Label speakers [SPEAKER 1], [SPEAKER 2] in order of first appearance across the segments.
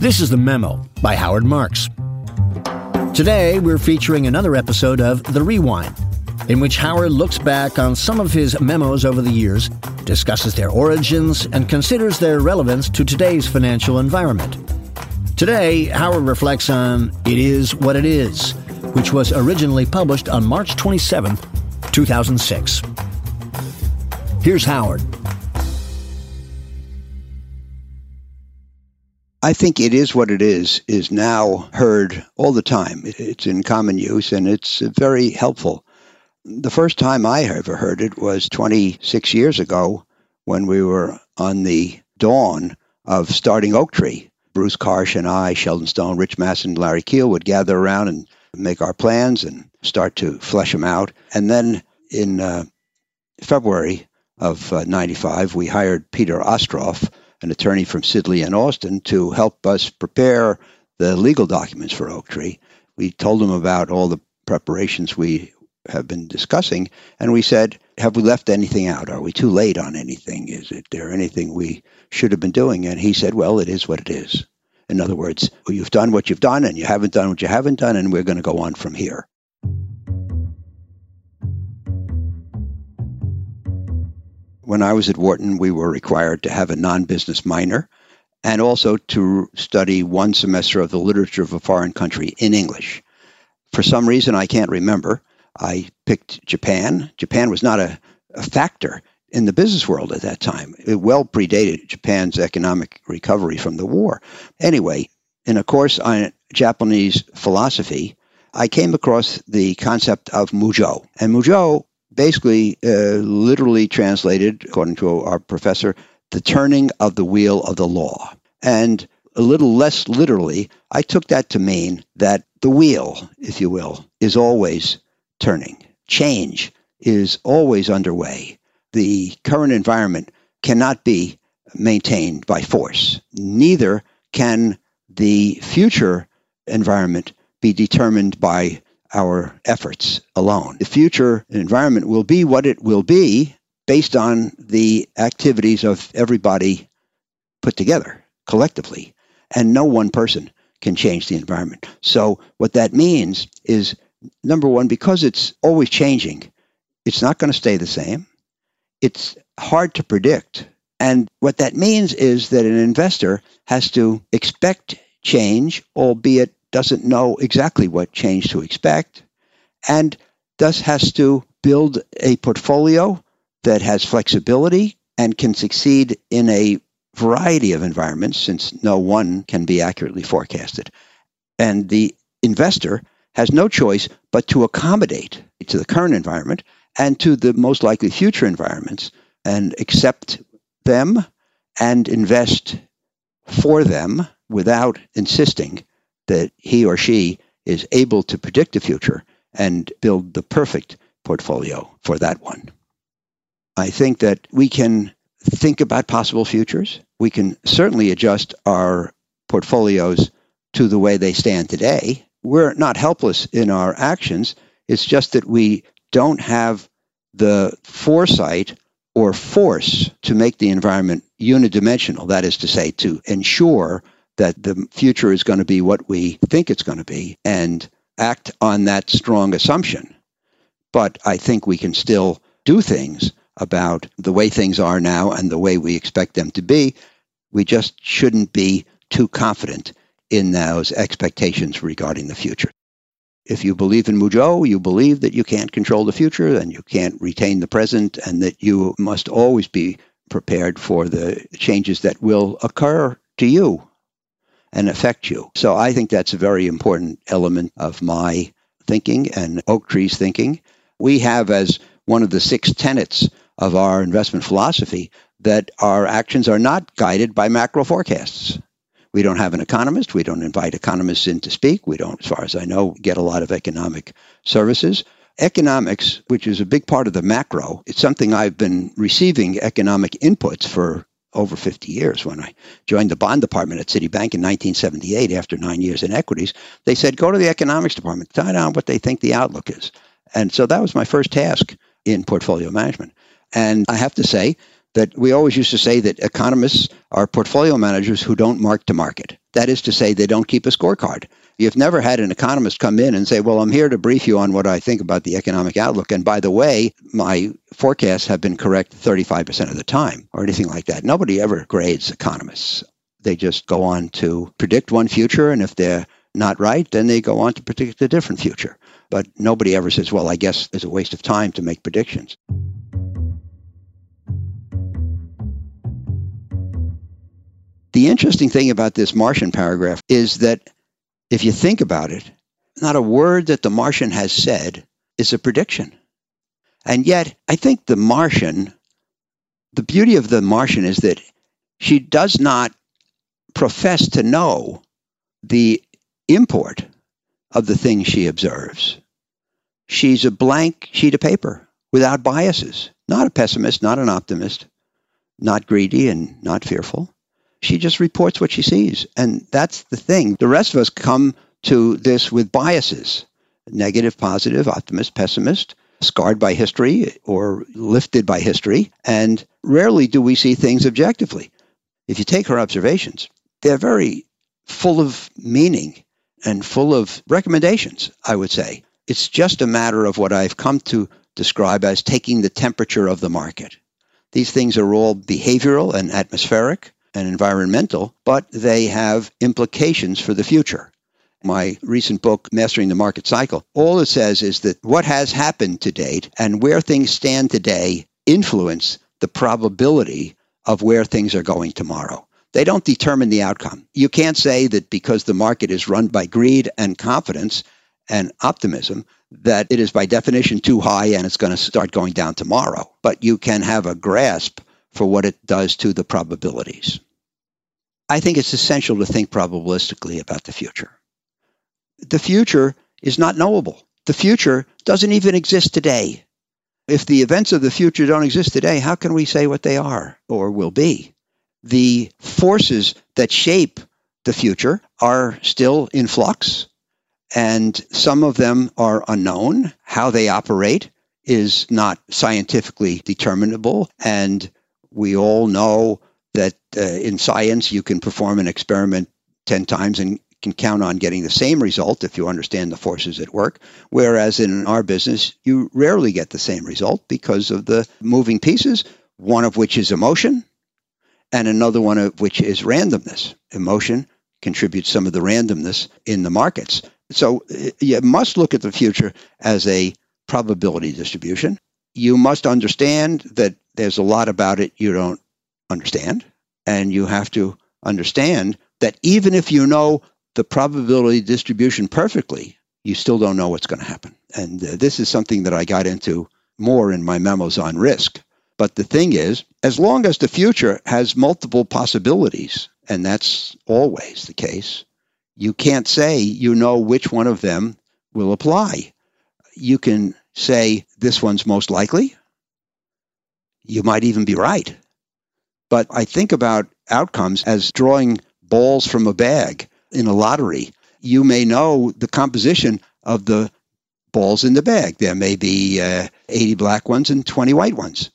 [SPEAKER 1] This is The Memo by Howard Marks. Today, we're featuring another episode of The Rewind, in which Howard looks back on some of his memos over the years, discusses their origins, and considers their relevance to today's financial environment. Today, Howard reflects on It Is What It Is, which was originally published on March 27, 2006. Here's Howard.
[SPEAKER 2] I think it is what it is, is now heard all the time. It's in common use and it's very helpful. The first time I ever heard it was 26 years ago when we were on the dawn of starting Oaktree. Bruce Karsh and I, Sheldon Stone, Rich Masson, Larry Keele would gather around and make our plans and start to flesh them out. And then in uh, February of uh, 95, we hired Peter Ostroff an attorney from Sidley and Austin, to help us prepare the legal documents for Oaktree. We told them about all the preparations we have been discussing, and we said, Have we left anything out? Are we too late on anything? Is it there anything we should have been doing? And he said, Well, it is what it is. In other words, you've done what you've done, and you haven't done what you haven't done, and we're going to go on from here. When I was at Wharton, we were required to have a non business minor and also to study one semester of the literature of a foreign country in English. For some reason I can't remember, I picked Japan. Japan was not a, a factor in the business world at that time. It well predated Japan's economic recovery from the war. Anyway, in a course on Japanese philosophy, I came across the concept of Mujo. And Mujo basically, uh, literally translated, according to our professor, the turning of the wheel of the law. And a little less literally, I took that to mean that the wheel, if you will, is always turning. Change is always underway. The current environment cannot be maintained by force. Neither can the future environment be determined by our efforts alone. The future environment will be what it will be based on the activities of everybody put together collectively. And no one person can change the environment. So, what that means is number one, because it's always changing, it's not going to stay the same. It's hard to predict. And what that means is that an investor has to expect change, albeit doesn't know exactly what change to expect, and thus has to build a portfolio that has flexibility and can succeed in a variety of environments since no one can be accurately forecasted. And the investor has no choice but to accommodate to the current environment and to the most likely future environments and accept them and invest for them without insisting that he or she is able to predict the future and build the perfect portfolio for that one. I think that we can think about possible futures. We can certainly adjust our portfolios to the way they stand today. We're not helpless in our actions. It's just that we don't have the foresight or force to make the environment unidimensional. That is to say, to ensure that the future is going to be what we think it's going to be and act on that strong assumption. But I think we can still do things about the way things are now and the way we expect them to be. We just shouldn't be too confident in those expectations regarding the future. If you believe in Mujo, you believe that you can't control the future and you can't retain the present and that you must always be prepared for the changes that will occur to you and affect you. So I think that's a very important element of my thinking and Oaktree's thinking. We have as one of the six tenets of our investment philosophy that our actions are not guided by macro forecasts. We don't have an economist. We don't invite economists in to speak. We don't, as far as I know, get a lot of economic services. Economics, which is a big part of the macro, it's something I've been receiving economic inputs for over 50 years. When I joined the bond department at Citibank in 1978 after nine years in equities, they said, go to the economics department, find out what they think the outlook is. And so that was my first task in portfolio management. And I have to say that we always used to say that economists are portfolio managers who don't mark to market. That is to say, they don't keep a scorecard. You've never had an economist come in and say, Well, I'm here to brief you on what I think about the economic outlook. And by the way, my forecasts have been correct 35% of the time, or anything like that. Nobody ever grades economists. They just go on to predict one future, and if they're not right, then they go on to predict a different future. But nobody ever says, Well, I guess it's a waste of time to make predictions. The interesting thing about this Martian paragraph is that if you think about it, not a word that the Martian has said is a prediction. And yet, I think the Martian, the beauty of the Martian is that she does not profess to know the import of the things she observes. She's a blank sheet of paper without biases, not a pessimist, not an optimist, not greedy and not fearful. She just reports what she sees. And that's the thing. The rest of us come to this with biases negative, positive, optimist, pessimist, scarred by history or lifted by history. And rarely do we see things objectively. If you take her observations, they're very full of meaning and full of recommendations, I would say. It's just a matter of what I've come to describe as taking the temperature of the market. These things are all behavioral and atmospheric and environmental, but they have implications for the future. My recent book, Mastering the Market Cycle, all it says is that what has happened to date and where things stand today influence the probability of where things are going tomorrow. They don't determine the outcome. You can't say that because the market is run by greed and confidence and optimism that it is by definition too high and it's going to start going down tomorrow. But you can have a grasp for what it does to the probabilities. I think it's essential to think probabilistically about the future. The future is not knowable. The future doesn't even exist today. If the events of the future don't exist today, how can we say what they are or will be? The forces that shape the future are still in flux, and some of them are unknown. How they operate is not scientifically determinable, and we all know that uh, in science you can perform an experiment 10 times and can count on getting the same result if you understand the forces at work. Whereas in our business, you rarely get the same result because of the moving pieces, one of which is emotion and another one of which is randomness. Emotion contributes some of the randomness in the markets. So uh, you must look at the future as a probability distribution. You must understand that there's a lot about it you don't understand. And you have to understand that even if you know the probability distribution perfectly, you still don't know what's going to happen. And uh, this is something that I got into more in my memos on risk. But the thing is, as long as the future has multiple possibilities, and that's always the case, you can't say you know which one of them will apply. You can say this one's most likely, you might even be right. But I think about outcomes as drawing balls from a bag in a lottery. You may know the composition of the balls in the bag. There may be uh, 80 black ones and 20 white ones.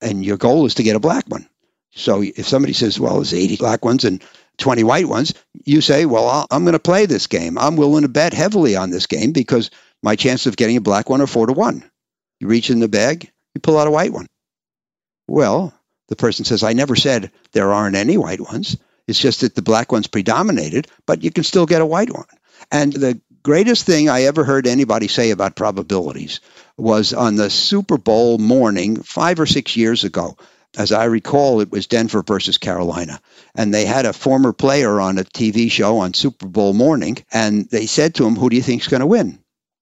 [SPEAKER 2] And your goal is to get a black one. So if somebody says, well, there's 80 black ones and 20 white ones, you say, well, I'm going to play this game. I'm willing to bet heavily on this game because my chances of getting a black one are four to one. You reach in the bag, you pull out a white one. Well, the person says, I never said there aren't any white ones. It's just that the black ones predominated, but you can still get a white one. And the greatest thing I ever heard anybody say about probabilities was on the Super Bowl morning five or six years ago. As I recall, it was Denver versus Carolina. And they had a former player on a TV show on Super Bowl morning, and they said to him, Who do you think is going to win?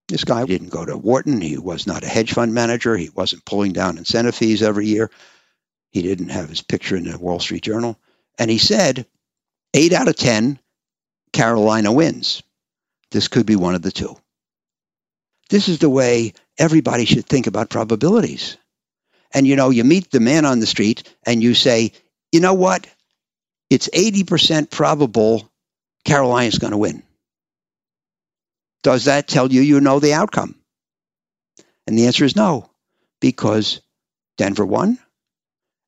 [SPEAKER 2] This guy didn't go to Wharton. He was not a hedge fund manager. He wasn't pulling down incentive fees every year. He didn't have his picture in the Wall Street Journal. And he said, eight out of 10, Carolina wins. This could be one of the two. This is the way everybody should think about probabilities. And you know, you meet the man on the street and you say, you know what? It's 80% probable Carolina's going to win. Does that tell you you know the outcome? And the answer is no, because Denver won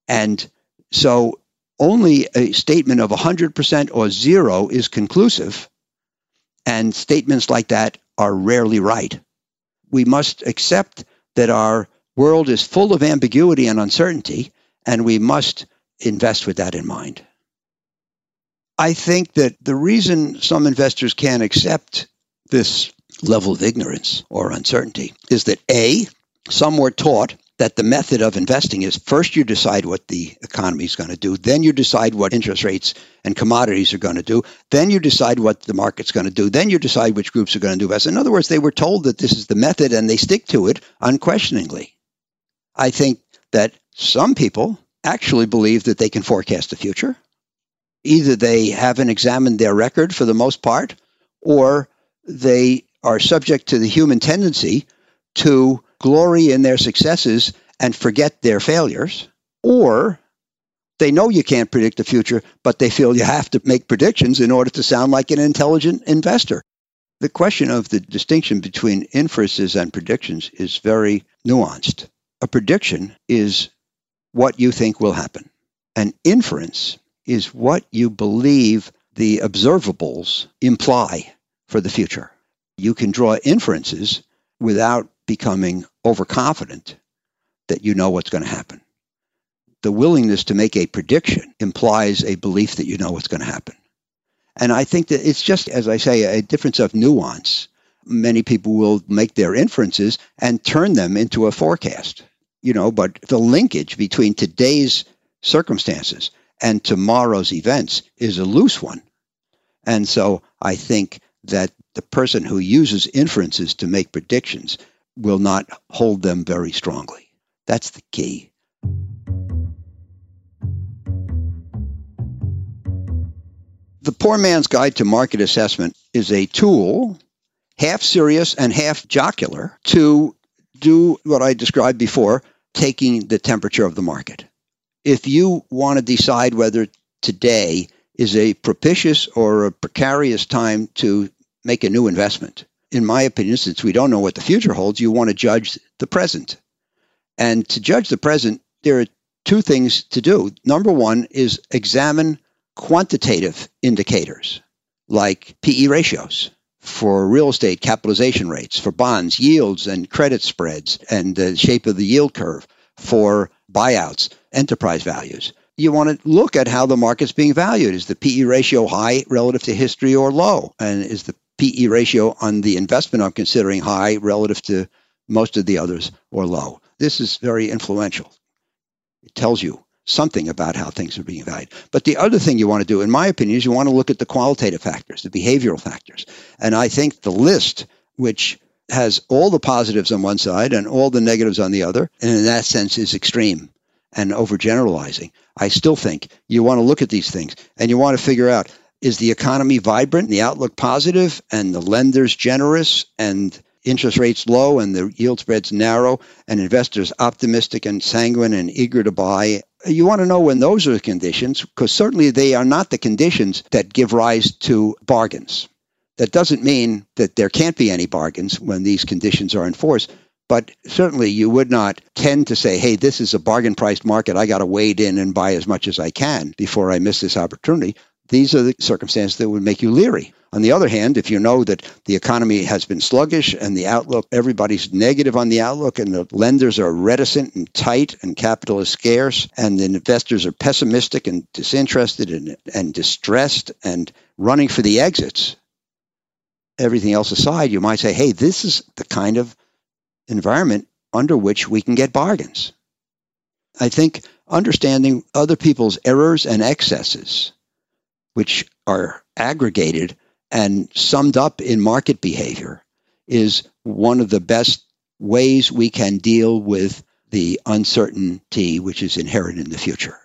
[SPEAKER 2] And so only a statement of 100% or zero is conclusive, and statements like that are rarely right. We must accept that our world is full of ambiguity and uncertainty, and we must invest with that in mind. I think that the reason some investors can't accept this level of ignorance or uncertainty is that A, some were taught that the method of investing is first you decide what the economy is going to do, then you decide what interest rates and commodities are going to do, then you decide what the market's going to do, then you decide which groups are going to do best. In other words, they were told that this is the method and they stick to it unquestioningly. I think that some people actually believe that they can forecast the future. Either they haven't examined their record for the most part, or they are subject to the human tendency to glory in their successes and forget their failures, or they know you can't predict the future, but they feel you have to make predictions in order to sound like an intelligent investor. The question of the distinction between inferences and predictions is very nuanced. A prediction is what you think will happen. An inference is what you believe the observables imply for the future. You can draw inferences without becoming overconfident that you know what's going to happen. The willingness to make a prediction implies a belief that you know what's going to happen. And I think that it's just, as I say, a difference of nuance. Many people will make their inferences and turn them into a forecast, you know, but the linkage between today's circumstances and tomorrow's events is a loose one. And so I think that the person who uses inferences to make predictions will not hold them very strongly. That's the key. The Poor Man's Guide to Market Assessment is a tool, half serious and half jocular, to do what I described before taking the temperature of the market. If you want to decide whether today is a propitious or a precarious time to make a new investment, in my opinion, since we don't know what the future holds, you want to judge the present. And to judge the present, there are two things to do. Number one is examine quantitative indicators like PE ratios for real estate capitalization rates, for bonds, yields and credit spreads, and the shape of the yield curve for buyouts, enterprise values. You want to look at how the market's being valued. Is the PE ratio high relative to history or low? And is the PE ratio on the investment I'm considering high relative to most of the others or low. This is very influential. It tells you something about how things are being valued. But the other thing you want to do, in my opinion, is you want to look at the qualitative factors, the behavioral factors. And I think the list, which has all the positives on one side and all the negatives on the other, and in that sense is extreme and overgeneralizing. I still think you want to look at these things and you want to figure out is the economy vibrant, and the outlook positive, and the lenders generous, and interest rates low, and the yield spreads narrow, and investors optimistic and sanguine and eager to buy? You want to know when those are the conditions, because certainly they are not the conditions that give rise to bargains. That doesn't mean that there can't be any bargains when these conditions are enforced. But certainly you would not tend to say, hey, this is a bargain priced market. I got to wade in and buy as much as I can before I miss this opportunity. These are the circumstances that would make you leery. On the other hand, if you know that the economy has been sluggish and the outlook, everybody's negative on the outlook, and the lenders are reticent and tight, and capital is scarce, and the investors are pessimistic and disinterested and, and distressed and running for the exits, everything else aside, you might say, hey, this is the kind of environment under which we can get bargains. I think understanding other people's errors and excesses which are aggregated and summed up in market behavior, is one of the best ways we can deal with the uncertainty which is inherent in the future.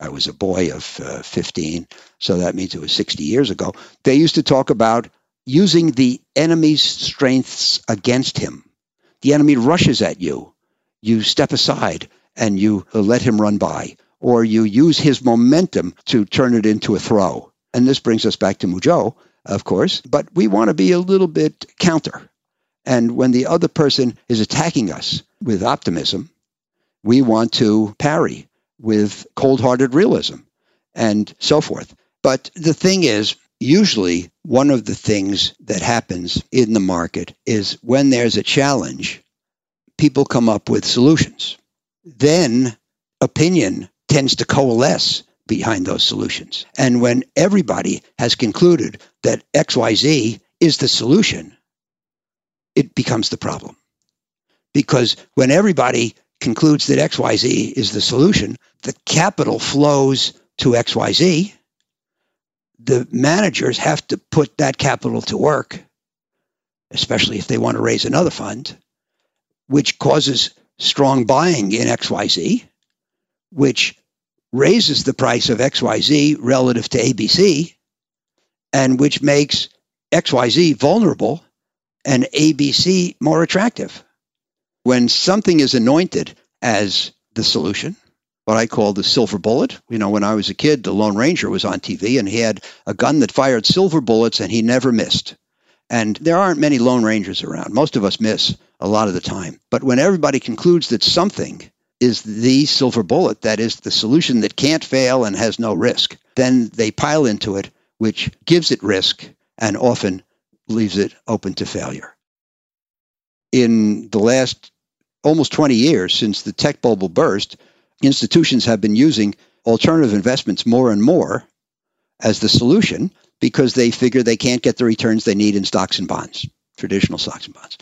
[SPEAKER 2] I was a boy of uh, 15, so that means it was 60 years ago. They used to talk about using the enemy's strengths against him. The enemy rushes at you. You step aside and you let him run by or you use his momentum to turn it into a throw. And this brings us back to Mujo, of course, but we want to be a little bit counter. And when the other person is attacking us with optimism, we want to parry with cold hearted realism and so forth. But the thing is, usually one of the things that happens in the market is when there's a challenge, people come up with solutions. Then opinion tends to coalesce behind those solutions. And when everybody has concluded that XYZ is the solution, it becomes the problem. Because when everybody concludes that XYZ is the solution, the capital flows to XYZ. The managers have to put that capital to work, especially if they want to raise another fund, which causes strong buying in XYZ, which raises the price of XYZ relative to ABC, and which makes XYZ vulnerable and ABC more attractive. When something is anointed as the solution, what I call the silver bullet. You know, when I was a kid, the Lone Ranger was on TV and he had a gun that fired silver bullets and he never missed. And there aren't many Lone Rangers around. Most of us miss a lot of the time. But when everybody concludes that something is the silver bullet, that is the solution that can't fail and has no risk, then they pile into it, which gives it risk and often leaves it open to failure. In the last almost 20 years since the tech bubble burst, institutions have been using alternative investments more and more as the solution because they figure they can't get the returns they need in stocks and bonds, traditional stocks and bonds.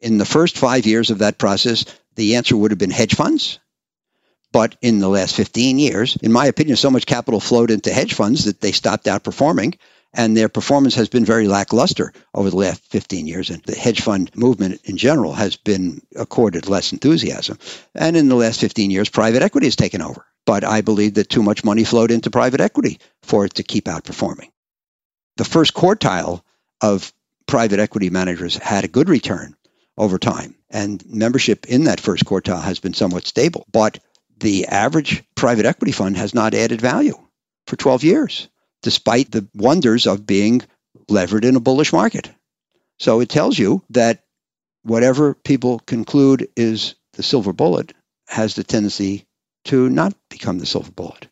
[SPEAKER 2] In the first five years of that process, the answer would have been hedge funds. But in the last 15 years, in my opinion, so much capital flowed into hedge funds that they stopped outperforming and their performance has been very lackluster over the last 15 years. And the hedge fund movement in general has been accorded less enthusiasm. And in the last 15 years, private equity has taken over. But I believe that too much money flowed into private equity for it to keep outperforming. The first quartile of private equity managers had a good return over time. And membership in that first quartile has been somewhat stable. But the average private equity fund has not added value for 12 years despite the wonders of being levered in a bullish market. So it tells you that whatever people conclude is the silver bullet has the tendency to not become the silver bullet.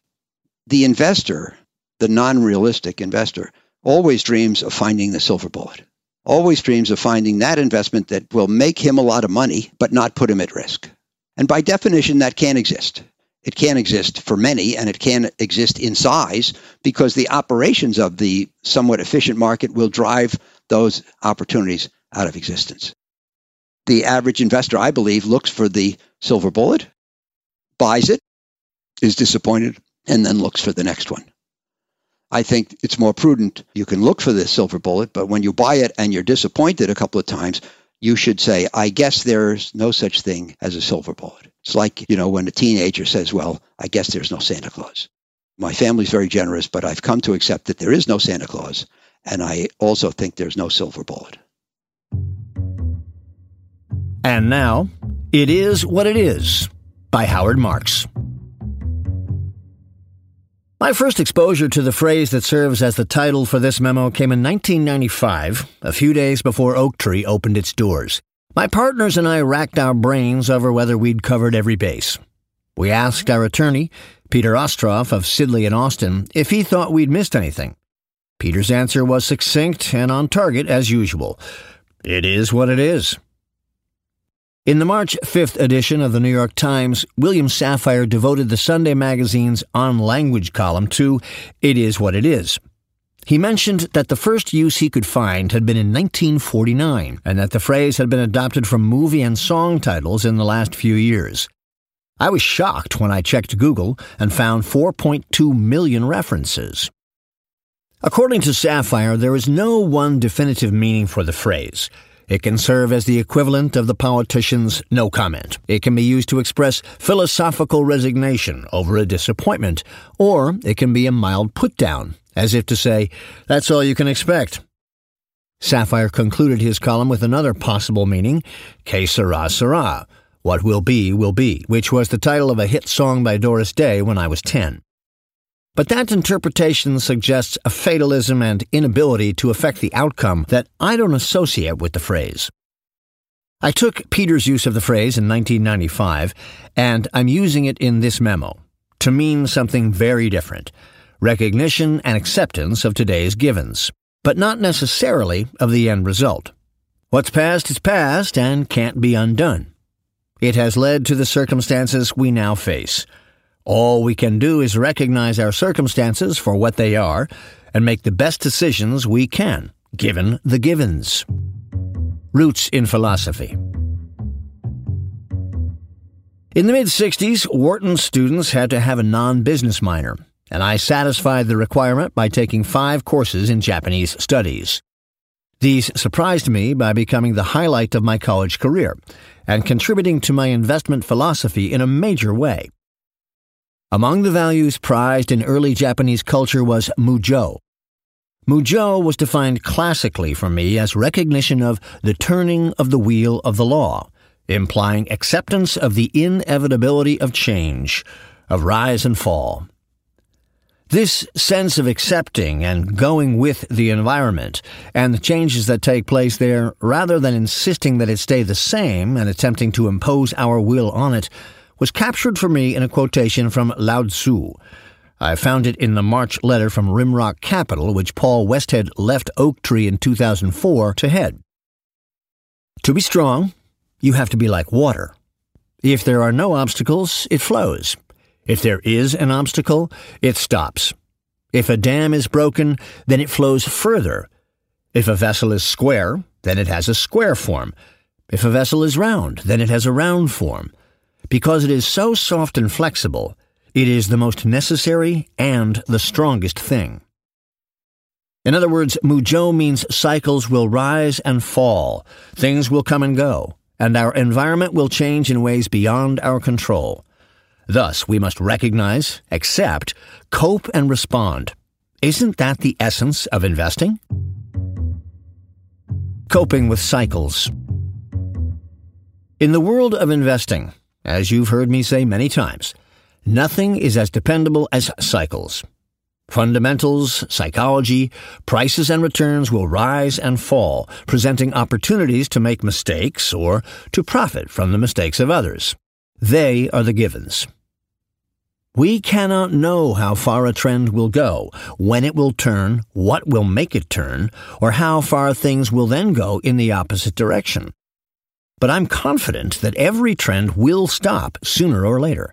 [SPEAKER 2] The investor, the non realistic investor, always dreams of finding the silver bullet, always dreams of finding that investment that will make him a lot of money but not put him at risk. And by definition, that can't exist. It can exist for many and it can exist in size because the operations of the somewhat efficient market will drive those opportunities out of existence. The average investor, I believe, looks for the silver bullet, buys it, is disappointed, and then looks for the next one. I think it's more prudent. You can look for the silver bullet, but when you buy it and you're disappointed a couple of times, you should say, I guess there's no such thing as a silver bullet. It's like, you know, when a teenager says, well, I guess there's no Santa Claus. My family's very generous, but I've come to accept that there is no Santa Claus. And I also think there's no silver bullet.
[SPEAKER 1] And now, It Is What It Is by Howard Marks. My first exposure to the phrase that serves as the title for this memo came in 1995, a few days before Oaktree opened its doors. My partners and I racked our brains over whether we'd covered every base. We asked our attorney, Peter Ostroff of Sidley and Austin, if he thought we'd missed anything. Peter's answer was succinct and on target as usual. It is what it is. In the March 5th edition of the New York Times, William Safire devoted the Sunday magazine's On Language column to It Is What It Is. He mentioned that the first use he could find had been in 1949, and that the phrase had been adopted from movie and song titles in the last few years. I was shocked when I checked Google and found 4.2 million references. According to Safire, there is no one definitive meaning for the phrase. It can serve as the equivalent of the politician's no comment. It can be used to express philosophical resignation over a disappointment, or it can be a mild put down, as if to say, That's all you can expect. Safire concluded his column with another possible meaning, Que sera, sera. What will be, will be, which was the title of a hit song by Doris Day when I was 10. But that interpretation suggests a fatalism and inability to affect the outcome that I don't associate with the phrase. I took Peter's use of the phrase in 1995, and I'm using it in this memo to mean something very different recognition and acceptance of today's givens, but not necessarily of the end result. What's past is past and can't be undone. It has led to the circumstances we now face. All we can do is recognize our circumstances for what they are and make the best decisions we can, given the givens. Roots in Philosophy. In the mid 60s, Wharton students had to have a non business minor, and I satisfied the requirement by taking five courses in Japanese studies. These surprised me by becoming the highlight of my college career and contributing to my investment philosophy in a major way. Among the values prized in early Japanese culture was mujo, Mujo was defined classically for me as recognition of the turning of the wheel of the law, implying acceptance of the inevitability of change, of rise and fall. This sense of accepting and going with the environment and the changes that take place there, rather than insisting that it stay the same and attempting to impose our will on it, was captured for me in a quotation from Lao Tzu, I found it in the March letter from Rimrock Capital, which Paul Westhead left Oaktree in 2004 to head. To be strong, you have to be like water. If there are no obstacles, it flows. If there is an obstacle, it stops. If a dam is broken, then it flows further. If a vessel is square, then it has a square form. If a vessel is round, then it has a round form. Because it is so soft and flexible, it is the most necessary and the strongest thing. In other words, Mujo means cycles will rise and fall, things will come and go, and our environment will change in ways beyond our control. Thus, we must recognize, accept, cope, and respond. Isn't that the essence of investing? Coping with cycles. In the world of investing, as you've heard me say many times, Nothing is as dependable as cycles. Fundamentals, psychology, prices and returns will rise and fall, presenting opportunities to make mistakes or to profit from the mistakes of others. They are the givens. We cannot know how far a trend will go, when it will turn, what will make it turn, or how far things will then go in the opposite direction. But I'm confident that every trend will stop sooner or later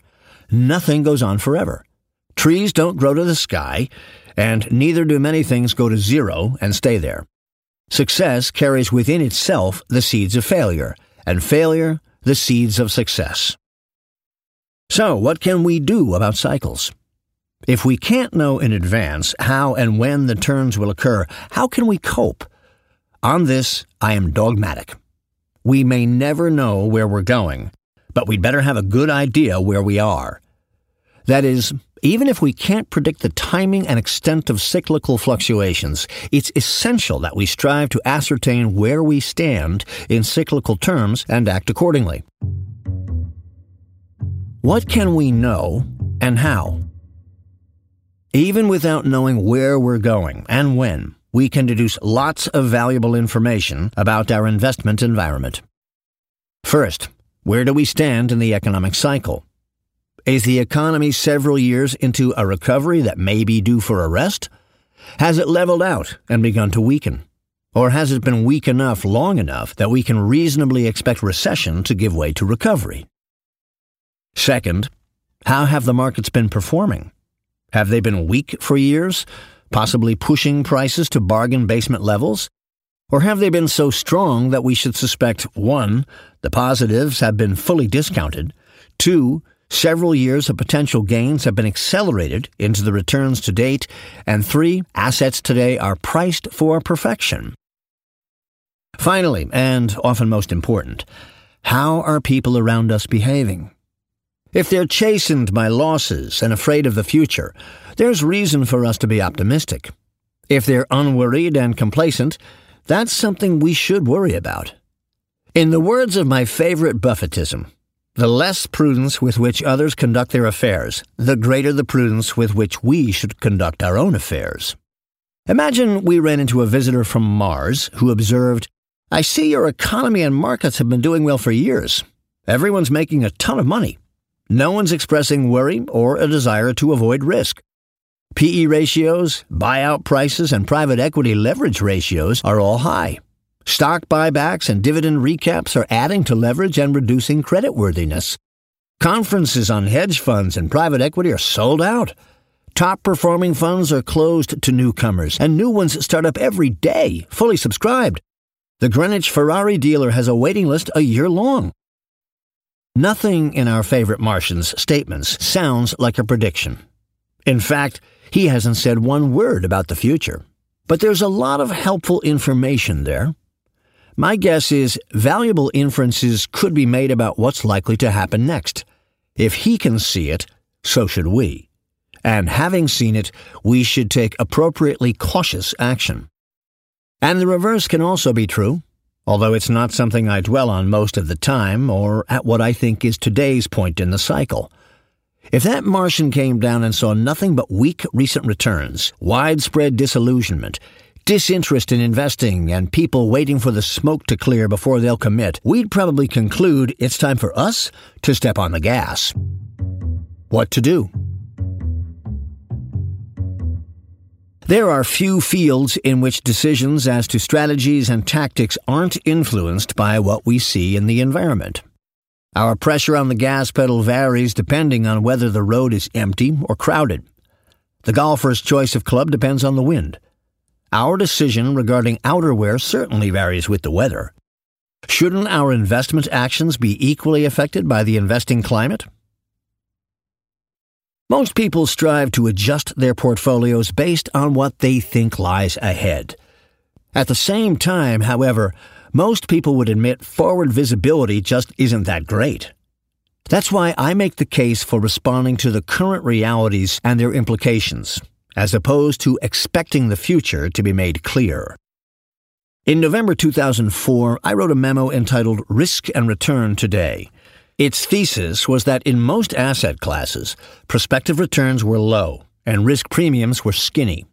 [SPEAKER 1] nothing goes on forever. Trees don't grow to the sky, and neither do many things go to zero and stay there. Success carries within itself the seeds of failure, and failure the seeds of success. So, what can we do about cycles? If we can't know in advance how and when the turns will occur, how can we cope? On this, I am dogmatic. We may never know where we're going, but we'd better have a good idea where we are. That is, even if we can't predict the timing and extent of cyclical fluctuations, it's essential that we strive to ascertain where we stand in cyclical terms and act accordingly. What can we know and how? Even without knowing where we're going and when, we can deduce lots of valuable information about our investment environment. First, where do we stand in the economic cycle? Is the economy several years into a recovery that may be due for a rest? Has it leveled out and begun to weaken? Or has it been weak enough long enough that we can reasonably expect recession to give way to recovery? Second, how have the markets been performing? Have they been weak for years, possibly pushing prices to bargain basement levels? Or have they been so strong that we should suspect 1. The positives have been fully discounted, 2. Several years of potential gains have been accelerated into the returns to date, and three, assets today are priced for perfection. Finally, and often most important, how are people around us behaving? If they're chastened by losses and afraid of the future, there's reason for us to be optimistic. If they're unworried and complacent, that's something we should worry about. In the words of my favorite Buffettism, the less prudence with which others conduct their affairs, the greater the prudence with which we should conduct our own affairs. Imagine we ran into a visitor from Mars who observed, I see your economy and markets have been doing well for years. Everyone's making a ton of money. No one's expressing worry or a desire to avoid risk. PE ratios, buyout prices, and private equity leverage ratios are all high. Stock buybacks and dividend recaps are adding to leverage and reducing creditworthiness. Conferences on hedge funds and private equity are sold out. Top performing funds are closed to newcomers, and new ones start up every day, fully subscribed. The Greenwich Ferrari dealer has a waiting list a year long. Nothing in our favorite Martian's statements sounds like a prediction. In fact, he hasn't said one word about the future. But there's a lot of helpful information there. My guess is valuable inferences could be made about what's likely to happen next. If he can see it, so should we. And having seen it, we should take appropriately cautious action. And the reverse can also be true, although it's not something I dwell on most of the time or at what I think is today's point in the cycle. If that Martian came down and saw nothing but weak recent returns, widespread disillusionment, disinterest in investing, and people waiting for the smoke to clear before they'll commit, we'd probably conclude it's time for us to step on the gas. What to do? There are few fields in which decisions as to strategies and tactics aren't influenced by what we see in the environment. Our pressure on the gas pedal varies depending on whether the road is empty or crowded. The golfer's choice of club depends on the wind. Our decision regarding outerwear certainly varies with the weather. Shouldn't our investment actions be equally affected by the investing climate? Most people strive to adjust their portfolios based on what they think lies ahead. At the same time, however, most people would admit forward visibility just isn't that great. That's why I make the case for responding to the current realities and their implications, as opposed to expecting the future to be made clear. In November 2004, I wrote a memo entitled Risk and Return Today. Its thesis was that in most asset classes, prospective returns were low and risk premiums were skinny.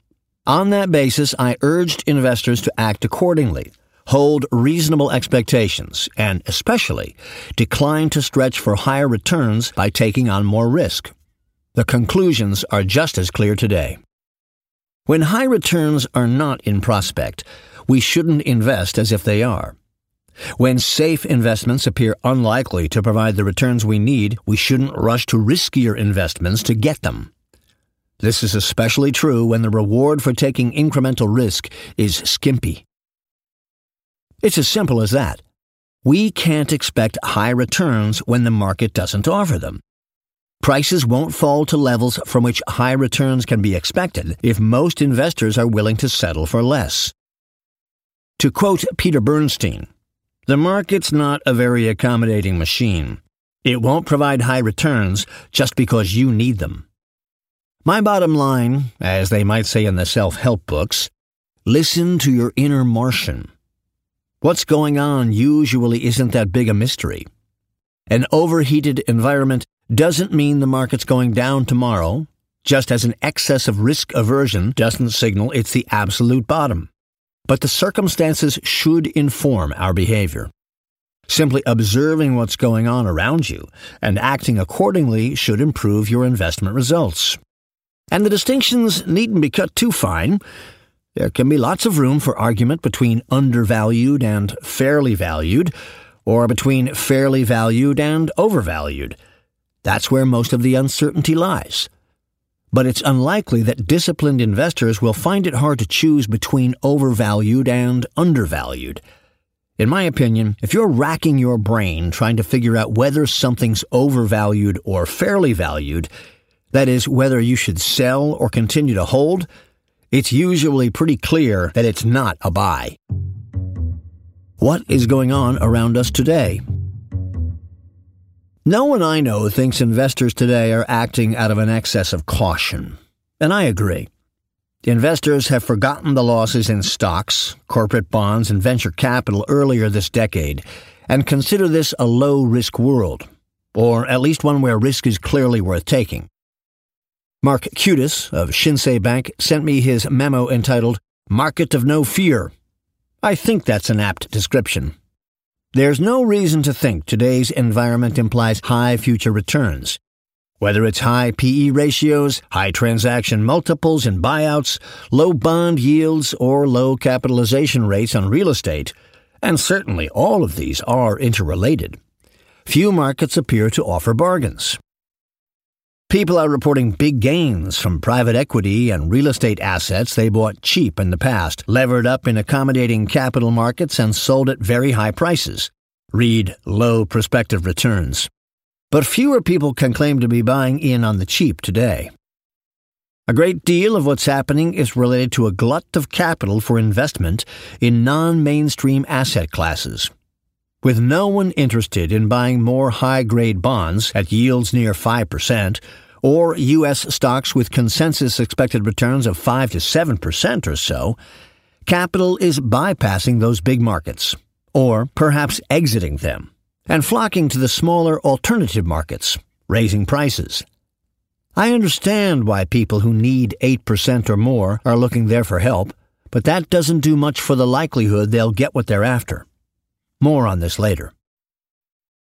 [SPEAKER 1] On that basis, I urged investors to act accordingly, hold reasonable expectations, and especially decline to stretch for higher returns by taking on more risk. The conclusions are just as clear today. When high returns are not in prospect, we shouldn't invest as if they are. When safe investments appear unlikely to provide the returns we need, we shouldn't rush to riskier investments to get them. This is especially true when the reward for taking incremental risk is skimpy. It's as simple as that. We can't expect high returns when the market doesn't offer them. Prices won't fall to levels from which high returns can be expected if most investors are willing to settle for less. To quote Peter Bernstein, the market's not a very accommodating machine. It won't provide high returns just because you need them. My bottom line, as they might say in the self help books, listen to your inner Martian. What's going on usually isn't that big a mystery. An overheated environment doesn't mean the market's going down tomorrow, just as an excess of risk aversion doesn't signal it's the absolute bottom. But the circumstances should inform our behavior. Simply observing what's going on around you and acting accordingly should improve your investment results. And the distinctions needn't be cut too fine. There can be lots of room for argument between undervalued and fairly valued, or between fairly valued and overvalued. That's where most of the uncertainty lies. But it's unlikely that disciplined investors will find it hard to choose between overvalued and undervalued. In my opinion, if you're racking your brain trying to figure out whether something's overvalued or fairly valued, that is, whether you should sell or continue to hold, it's usually pretty clear that it's not a buy. What is going on around us today? No one I know thinks investors today are acting out of an excess of caution, and I agree. Investors have forgotten the losses in stocks, corporate bonds, and venture capital earlier this decade and consider this a low risk world, or at least one where risk is clearly worth taking. Mark Cutis of Shinsei Bank sent me his memo entitled Market of No Fear I think that's an apt description. There's no reason to think today's environment implies high future returns. Whether it's high PE ratios, high transaction multiples and buyouts, low bond yields, or low capitalization rates on real estate, and certainly all of these are interrelated, few markets appear to offer bargains. People are reporting big gains from private equity and real estate assets they bought cheap in the past, levered up in accommodating capital markets and sold at very high prices. Read low prospective returns. But fewer people can claim to be buying in on the cheap today. A great deal of what's happening is related to a glut of capital for investment in non mainstream asset classes with no one interested in buying more high grade bonds at yields near 5%, or U.S. stocks with consensus expected returns of 5 to 7% or so, capital is bypassing those big markets, or perhaps exiting them, and flocking to the smaller alternative markets, raising prices. I understand why people who need 8% or more are looking there for help, but that doesn't do much for the likelihood they'll get what they're after. More on this later.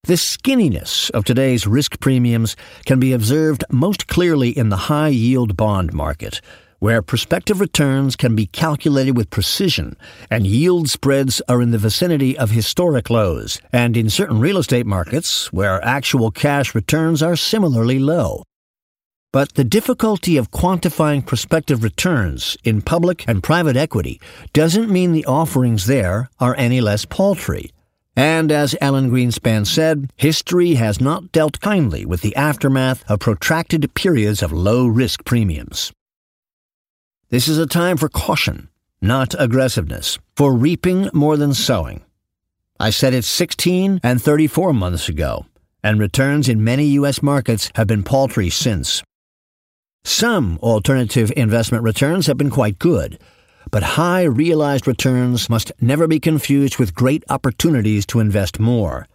[SPEAKER 1] The skinniness of today's risk premiums can be observed most clearly in the high yield bond market, where prospective returns can be calculated with precision and yield spreads are in the vicinity of historic lows, and in certain real estate markets where actual cash returns are similarly low. But the difficulty of quantifying prospective returns in public and private equity doesn't mean the offerings there are any less paltry. And as Alan Greenspan said, history has not dealt kindly with the aftermath of protracted periods of low risk premiums. This is a time for caution, not aggressiveness, for reaping more than sowing. I said it 16 and 34 months ago, and returns in many U.S. markets have been paltry since. Some alternative investment returns have been quite good but high realized returns must never be confused with great opportunities to invest more.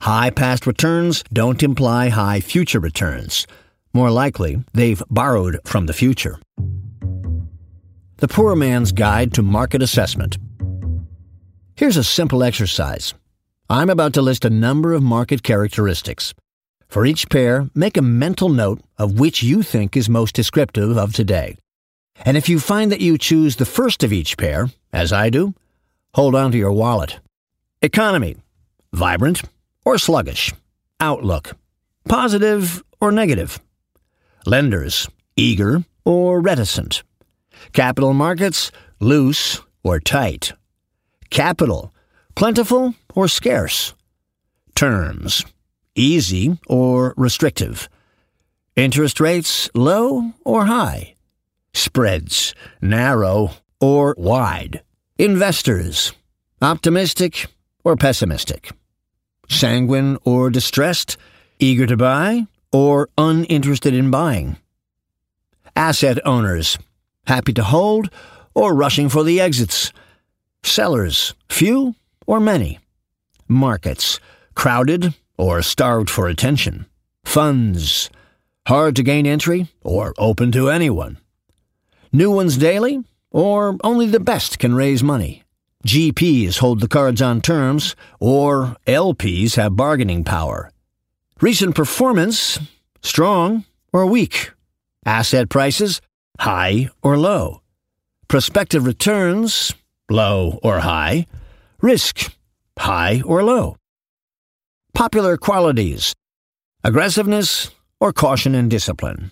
[SPEAKER 1] High past returns don't imply high future returns. More likely, they've borrowed from the future. The Poor Man's Guide to Market Assessment. Here's a simple exercise. I'm about to list a number of market characteristics. For each pair, make a mental note of which you think is most descriptive of today. And if you find that you choose the first of each pair, as I do, hold on to your wallet. Economy vibrant or sluggish. Outlook positive or negative. Lenders eager or reticent. Capital markets loose or tight. Capital plentiful or scarce. Terms easy or restrictive. Interest rates low or high spreads, narrow or wide. Investors, optimistic or pessimistic. Sanguine or distressed, eager to buy or uninterested in buying. Asset owners, happy to hold or rushing for the exits. Sellers, few or many. Markets, crowded or starved for attention. Funds, hard to gain entry or open to anyone. New ones daily, or only the best can raise money. GPs hold the cards on terms, or LPs have bargaining power. Recent performance strong or weak. Asset prices high or low. Prospective returns low or high. Risk high or low. Popular qualities aggressiveness or caution and discipline.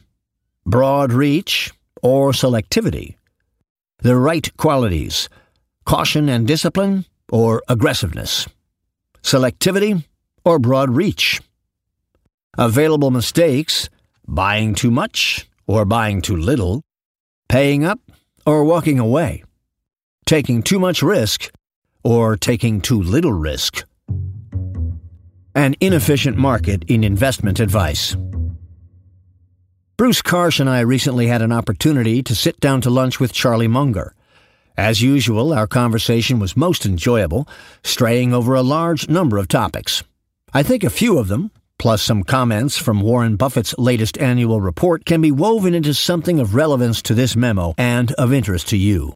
[SPEAKER 1] Broad reach or selectivity. The right qualities caution and discipline or aggressiveness. Selectivity or broad reach. Available mistakes buying too much or buying too little. Paying up or walking away. Taking too much risk or taking too little risk. An inefficient market in investment advice. Bruce Karsh and I recently had an opportunity to sit down to lunch with Charlie Munger. As usual, our conversation was most enjoyable, straying over a large number of topics. I think a few of them, plus some comments from Warren Buffett's latest annual report, can be woven into something of relevance to this memo and of interest to you.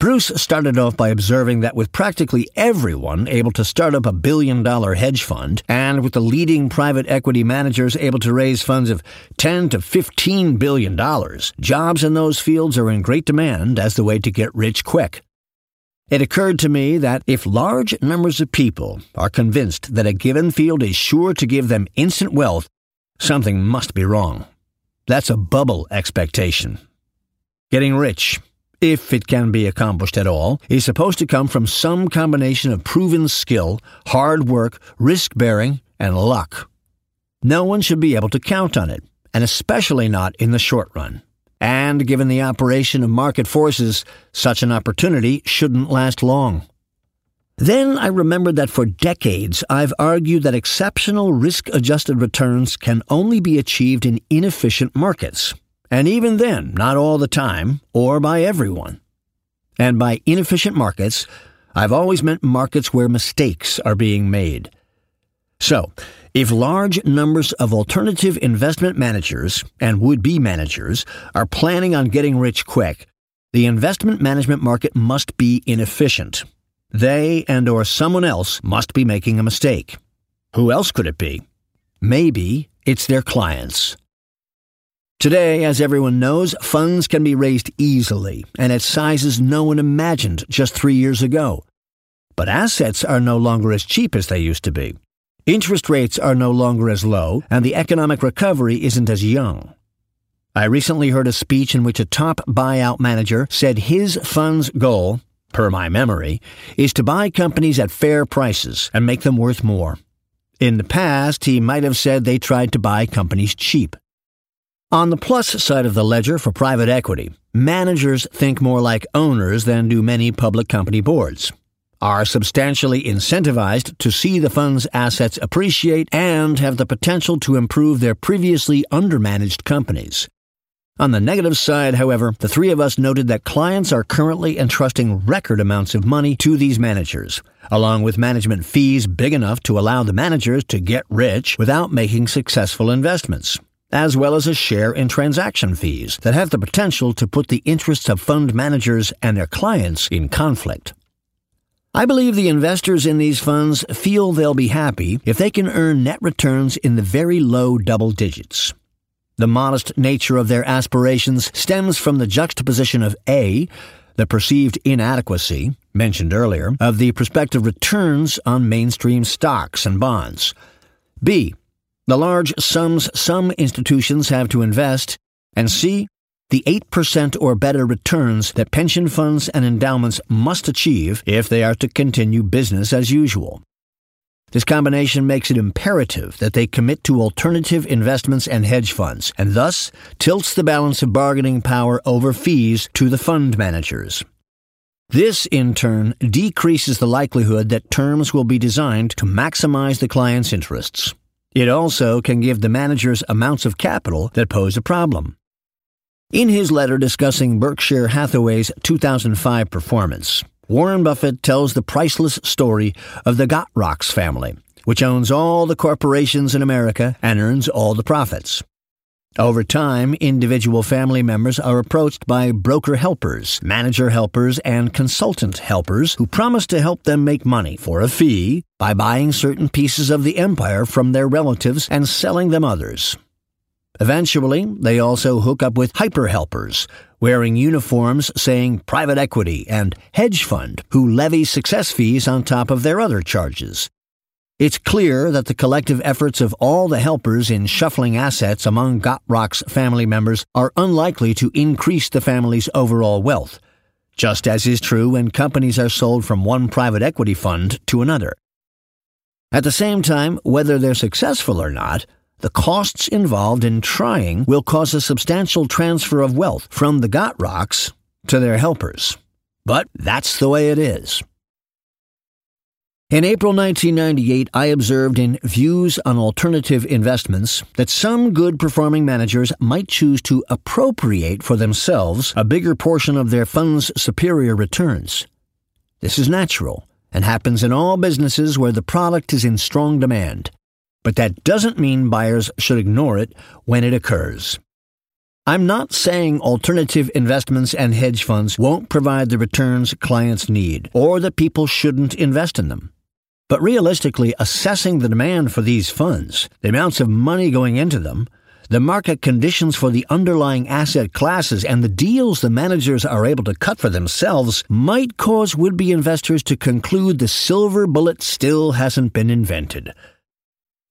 [SPEAKER 1] Bruce started off by observing that with practically everyone able to start up a billion dollar hedge fund, and with the leading private equity managers able to raise funds of 10 to 15 billion dollars, jobs in those fields are in great demand as the way to get rich quick. It occurred to me that if large numbers of people are convinced that a given field is sure to give them instant wealth, something must be wrong. That's a bubble expectation. Getting rich if it can be accomplished at all, is supposed to come from some combination of proven skill, hard work, risk bearing, and luck. No one should be able to count on it, and especially not in the short run. And given the operation of market forces, such an opportunity shouldn't last long. Then I remembered that for decades I've argued that exceptional risk adjusted returns can only be achieved in inefficient markets and even then, not all the time, or by everyone. And by inefficient markets, I've always meant markets where mistakes are being made. So, if large numbers of alternative investment managers and would be managers are planning on getting rich quick, the investment management market must be inefficient. They and or someone else must be making a mistake. Who else could it be? Maybe it's their clients. Today, as everyone knows, funds can be raised easily and at sizes no one imagined just three years ago. But assets are no longer as cheap as they used to be. Interest rates are no longer as low, and the economic recovery isn't as young. I recently heard a speech in which a top buyout manager said his fund's goal, per my memory, is to buy companies at fair prices and make them worth more. In the past, he might have said they tried to buy companies cheap. On the plus side of the ledger for private equity, managers think more like owners than do many public company boards, are substantially incentivized to see the fund's assets appreciate and have the potential to improve their previously undermanaged companies. On the negative side, however, the three of us noted that clients are currently entrusting record amounts of money to these managers, along with management fees big enough to allow the managers to get rich without making successful investments as well as a share in transaction fees that have the potential to put the interests of fund managers and their clients in conflict. I believe the investors in these funds feel they'll be happy if they can earn net returns in the very low double digits. The modest nature of their aspirations stems from the juxtaposition of A, the perceived inadequacy, mentioned earlier, of the prospective returns on mainstream stocks and bonds, B, the large sums some institutions have to invest, and C, the 8% or better returns that pension funds and endowments must achieve if they are to continue business as usual. This combination makes it imperative that they commit to alternative investments and hedge funds, and thus tilts the balance of bargaining power over fees to the fund managers. This, in turn, decreases the likelihood that terms will be designed to maximize the client's interests. It also can give the managers amounts of capital that pose a problem. In his letter discussing Berkshire Hathaway's 2005 performance, Warren Buffett tells the priceless story of the Gotrocks family, which owns all the corporations in America and earns all the profits. Over time, individual family members are approached by broker helpers, manager helpers, and consultant helpers who promise to help them make money for a fee by buying certain pieces of the empire from their relatives and selling them others. Eventually, they also hook up with hyper helpers, wearing uniforms saying private equity and hedge fund, who levy success fees on top of their other charges. It's clear that the collective efforts of all the helpers in shuffling assets among Gotrocks family members are unlikely to increase the family's overall wealth, just as is true when companies are sold from one private equity fund to another. At the same time, whether they're successful or not, the costs involved in trying will cause a substantial transfer of wealth from the Gotrocks to their helpers. But that's the way it is. In April 1998, I observed in Views on Alternative Investments that some good performing managers might choose to appropriate for themselves a bigger portion of their fund's superior returns. This is natural and happens in all businesses where the product is in strong demand. But that doesn't mean buyers should ignore it when it occurs. I'm not saying alternative investments and hedge funds won't provide the returns clients need or that people shouldn't invest in them. But realistically, assessing the demand for these funds, the amounts of money going into them, the market conditions for the underlying asset classes, and the deals the managers are able to cut for themselves might cause would be investors to conclude the silver bullet still hasn't been invented.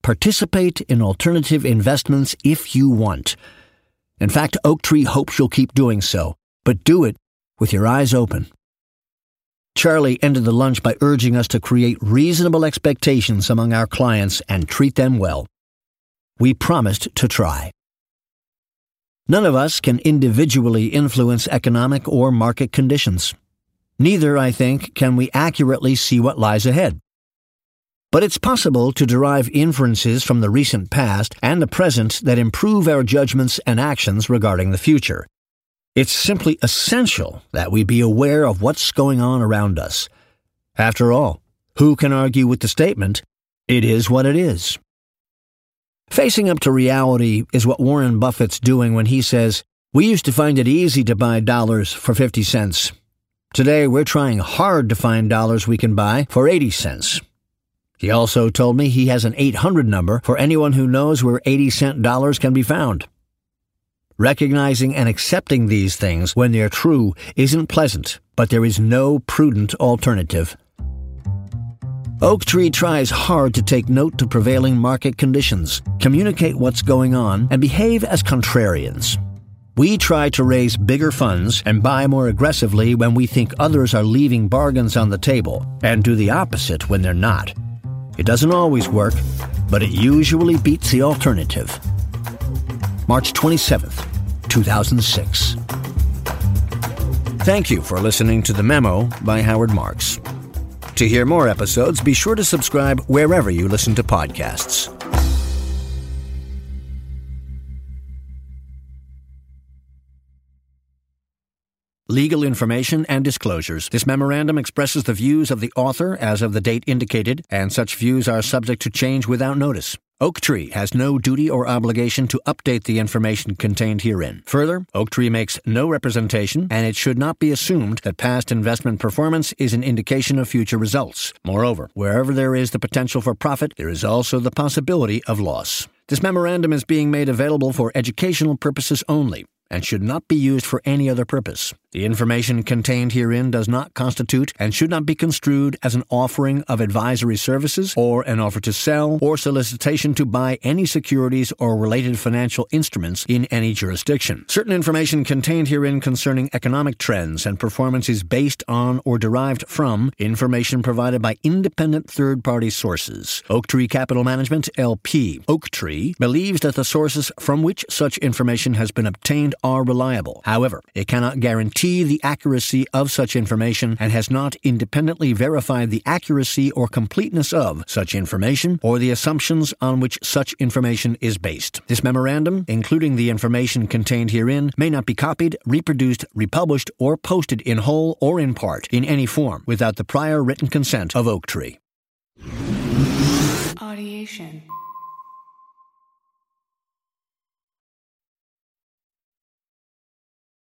[SPEAKER 1] Participate in alternative investments if you want in fact, Oaktree hopes you'll keep doing so, but do it with your eyes open. Charlie ended the lunch by urging us to create reasonable expectations among our clients and treat them well. We promised to try. None of us can individually influence economic or market conditions. Neither, I think, can we accurately see what lies ahead. But it's possible to derive inferences from the recent past and the present that improve our judgments and actions regarding the future. It's simply essential that we be aware of what's going on around us. After all, who can argue with the statement, it is what it is? Facing up to reality is what Warren Buffett's doing when he says, We used to find it easy to buy dollars for 50 cents. Today, we're trying hard to find dollars we can buy for 80 cents. He also told me he has an 800 number for anyone who knows where 80 cent dollars can be found. Recognizing and accepting these things when they're true isn't pleasant, but there is no prudent alternative. Oaktree tries hard to take note to prevailing market conditions, communicate what's going on, and behave as contrarians. We try to raise bigger funds and buy more aggressively when we think others are leaving bargains on the table, and do the opposite when they're not. It doesn't always work, but it usually beats the alternative. March 27th, 2006. Thank you for listening to The Memo by Howard Marks. To hear more episodes, be sure to subscribe wherever you listen to podcasts. Legal information and disclosures. This memorandum expresses the views of the author as of the date indicated, and such views are subject to change without notice. Oaktree has no duty or obligation to update the information contained herein. Further, Oaktree makes no representation, and it should not be assumed that past investment performance is an indication of future results. Moreover, wherever there is the potential for profit, there is also the possibility of loss. This memorandum is being made available for educational purposes only and should not be used for any other purpose. The information contained herein does not constitute and should not be construed as an offering of advisory services or an offer to sell or solicitation to buy any securities or related financial instruments in any jurisdiction. Certain information contained herein concerning economic trends and performance is based on or derived from information provided by independent third party sources. Oaktree Capital Management, LP, Oaktree, believes that the sources from which such information has been obtained are reliable. However, it cannot guarantee the accuracy of such information and has not independently verified the accuracy or completeness of such information or the assumptions on which such information is based. This memorandum, including the information contained herein, may not be copied, reproduced, republished, or posted in whole or in part in any form without the prior written consent of Oaktree. Audiation.